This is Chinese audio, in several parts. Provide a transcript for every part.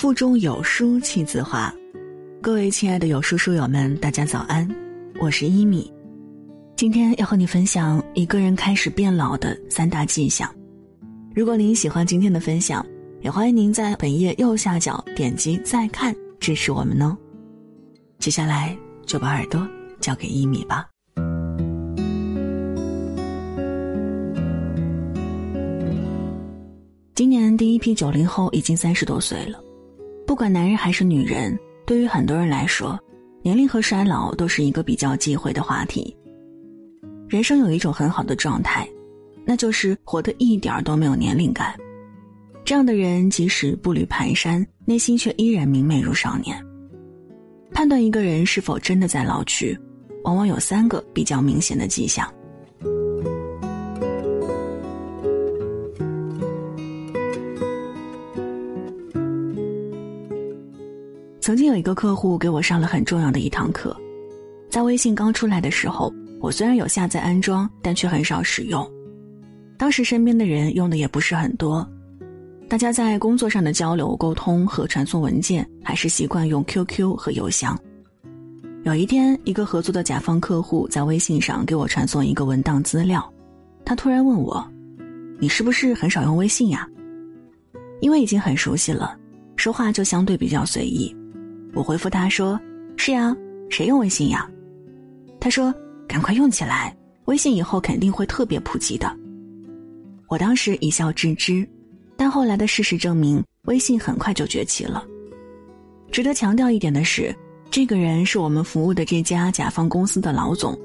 腹中有书气自华。各位亲爱的有书书友们，大家早安，我是一米。今天要和你分享一个人开始变老的三大迹象。如果您喜欢今天的分享，也欢迎您在本页右下角点击再看支持我们哦。接下来就把耳朵交给一米吧。今年第一批九零后已经三十多岁了，不管男人还是女人，对于很多人来说，年龄和衰老都是一个比较忌讳的话题。人生有一种很好的状态，那就是活得一点儿都没有年龄感。这样的人即使步履蹒跚，内心却依然明媚如少年。判断一个人是否真的在老去，往往有三个比较明显的迹象。曾经有一个客户给我上了很重要的一堂课，在微信刚出来的时候，我虽然有下载安装，但却很少使用。当时身边的人用的也不是很多，大家在工作上的交流沟通和传送文件，还是习惯用 QQ 和邮箱。有一天，一个合作的甲方客户在微信上给我传送一个文档资料，他突然问我：“你是不是很少用微信呀？”因为已经很熟悉了，说话就相对比较随意。我回复他说：“是呀，谁用微信呀？”他说：“赶快用起来，微信以后肯定会特别普及的。”我当时一笑置之，但后来的事实证明，微信很快就崛起了。值得强调一点的是，这个人是我们服务的这家甲方公司的老总，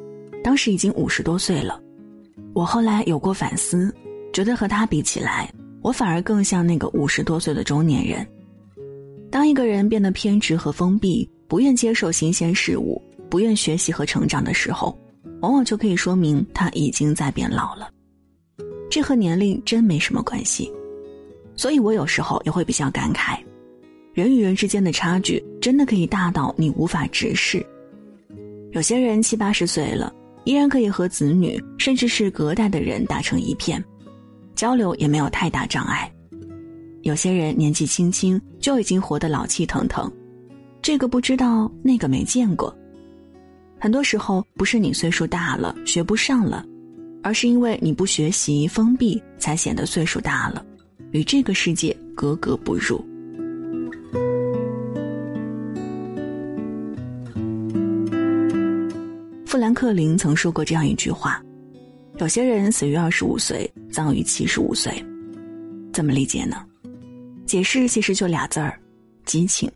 当时已经五十多岁了。我后来有过反思，觉得和他比起来，我反而更像那个五十多岁的中年人。当一个人变得偏执和封闭，不愿接受新鲜事物，不愿学习和成长的时候，往往就可以说明他已经在变老了。这和年龄真没什么关系。所以我有时候也会比较感慨，人与人之间的差距真的可以大到你无法直视。有些人七八十岁了，依然可以和子女甚至是隔代的人打成一片，交流也没有太大障碍。有些人年纪轻轻就已经活得老气腾腾，这个不知道，那个没见过。很多时候不是你岁数大了学不上了，而是因为你不学习封闭，才显得岁数大了，与这个世界格格不入。富兰克林曾说过这样一句话：“有些人死于二十五岁，葬于七十五岁。”怎么理解呢？解释其实就俩字儿，激情。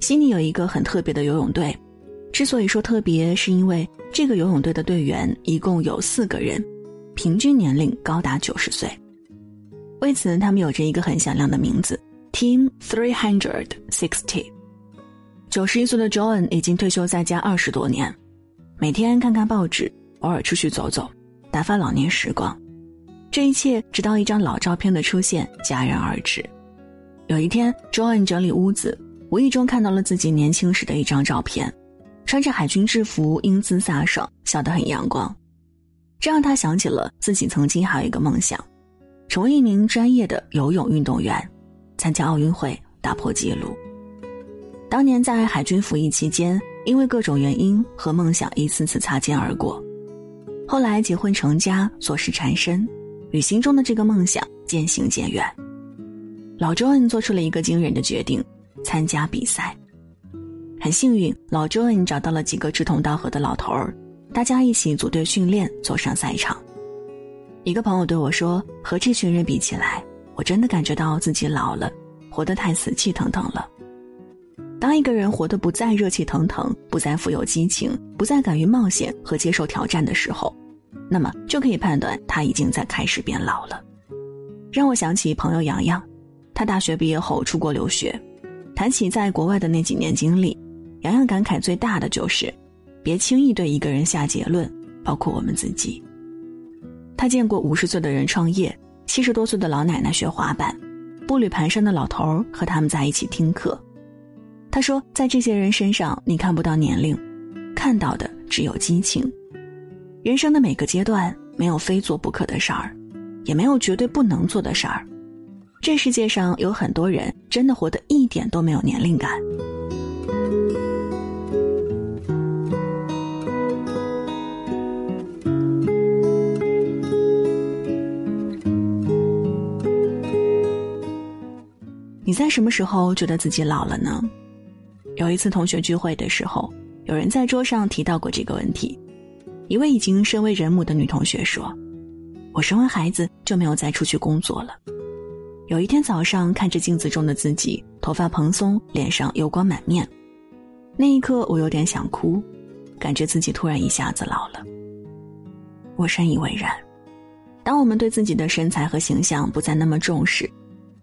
悉尼有一个很特别的游泳队，之所以说特别，是因为这个游泳队的队员一共有四个人，平均年龄高达九十岁。为此，他们有着一个很响亮的名字 ——Team Three Hundred Sixty。九十一岁的 John 已经退休在家二十多年，每天看看报纸，偶尔出去走走，打发老年时光。这一切直到一张老照片的出现戛然而止。有一天，John 整理屋子，无意中看到了自己年轻时的一张照片，穿着海军制服，英姿飒爽，笑得很阳光。这让他想起了自己曾经还有一个梦想，成为一名专业的游泳运动员，参加奥运会，打破纪录。当年在海军服役期间，因为各种原因和梦想一次次擦肩而过。后来结婚成家，琐事缠身。与心中的这个梦想渐行渐远，老周恩做出了一个惊人的决定：参加比赛。很幸运，老周恩找到了几个志同道合的老头儿，大家一起组队训练，走上赛场。一个朋友对我说：“和这群人比起来，我真的感觉到自己老了，活得太死气腾腾了。”当一个人活得不再热气腾腾，不再富有激情，不再敢于冒险和接受挑战的时候，那么就可以判断他已经在开始变老了，让我想起朋友洋洋，他大学毕业后出国留学，谈起在国外的那几年经历，洋洋感慨最大的就是，别轻易对一个人下结论，包括我们自己。他见过五十岁的人创业，七十多岁的老奶奶学滑板，步履蹒跚的老头儿和他们在一起听课。他说，在这些人身上，你看不到年龄，看到的只有激情。人生的每个阶段，没有非做不可的事儿，也没有绝对不能做的事儿，这世界上有很多人真的活得一点都没有年龄感。你在什么时候觉得自己老了呢？有一次同学聚会的时候，有人在桌上提到过这个问题。一位已经身为人母的女同学说：“我生完孩子就没有再出去工作了。有一天早上看着镜子中的自己，头发蓬松，脸上油光满面，那一刻我有点想哭，感觉自己突然一下子老了。我深以为然。当我们对自己的身材和形象不再那么重视，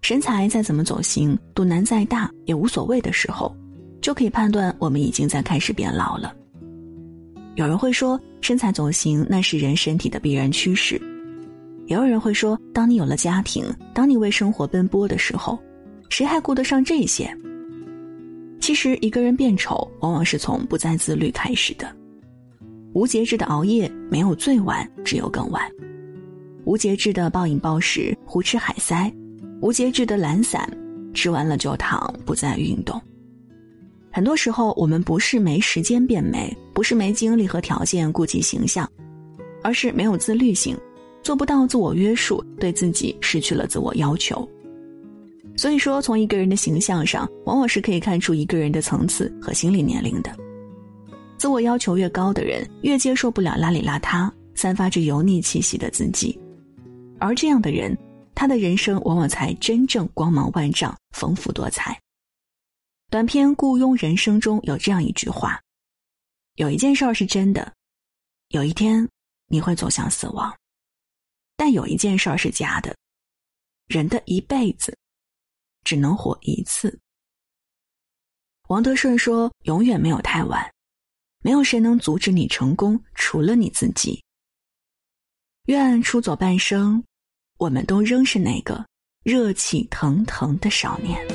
身材再怎么走形，肚腩再大也无所谓的时候，就可以判断我们已经在开始变老了。有人会说。”身材走形，那是人身体的必然趋势。也有人会说，当你有了家庭，当你为生活奔波的时候，谁还顾得上这些？其实，一个人变丑，往往是从不再自律开始的。无节制的熬夜，没有最晚，只有更晚；无节制的暴饮暴食，胡吃海塞；无节制的懒散，吃完了就躺，不再运动。很多时候，我们不是没时间变美，不是没精力和条件顾及形象，而是没有自律性，做不到自我约束，对自己失去了自我要求。所以说，从一个人的形象上，往往是可以看出一个人的层次和心理年龄的。自我要求越高的人，越接受不了邋里邋遢、散发着油腻气息的自己，而这样的人，他的人生往往才真正光芒万丈、丰富多彩。短篇《雇佣人生》中有这样一句话：“有一件事儿是真的，有一天你会走向死亡；但有一件事儿是假的，人的一辈子只能活一次。”王德顺说：“永远没有太晚，没有谁能阻止你成功，除了你自己。愿出走半生，我们都仍是那个热气腾腾的少年。”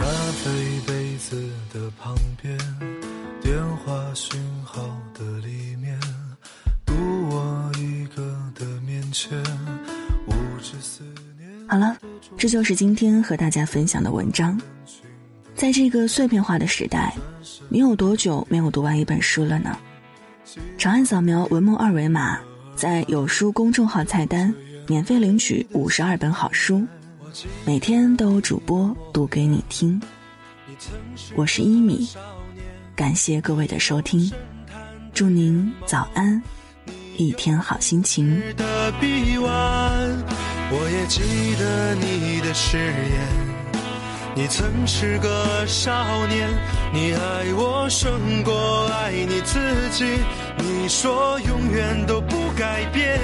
咖啡杯子的旁边烟花讯号的里面独我一个的面前好了，这就是今天和大家分享的文章。在这个碎片化的时代，你有多久没有读完一本书了呢？长按扫描文末二维码，在有书公众号菜单免费领取五十二本好书，每天都有主播读给你听。我是一米，感谢各位的收听，祝您早安，一天好心情。我也记得你的誓言，你曾是个少年，你爱我胜过爱你自己，你说永远都不改变。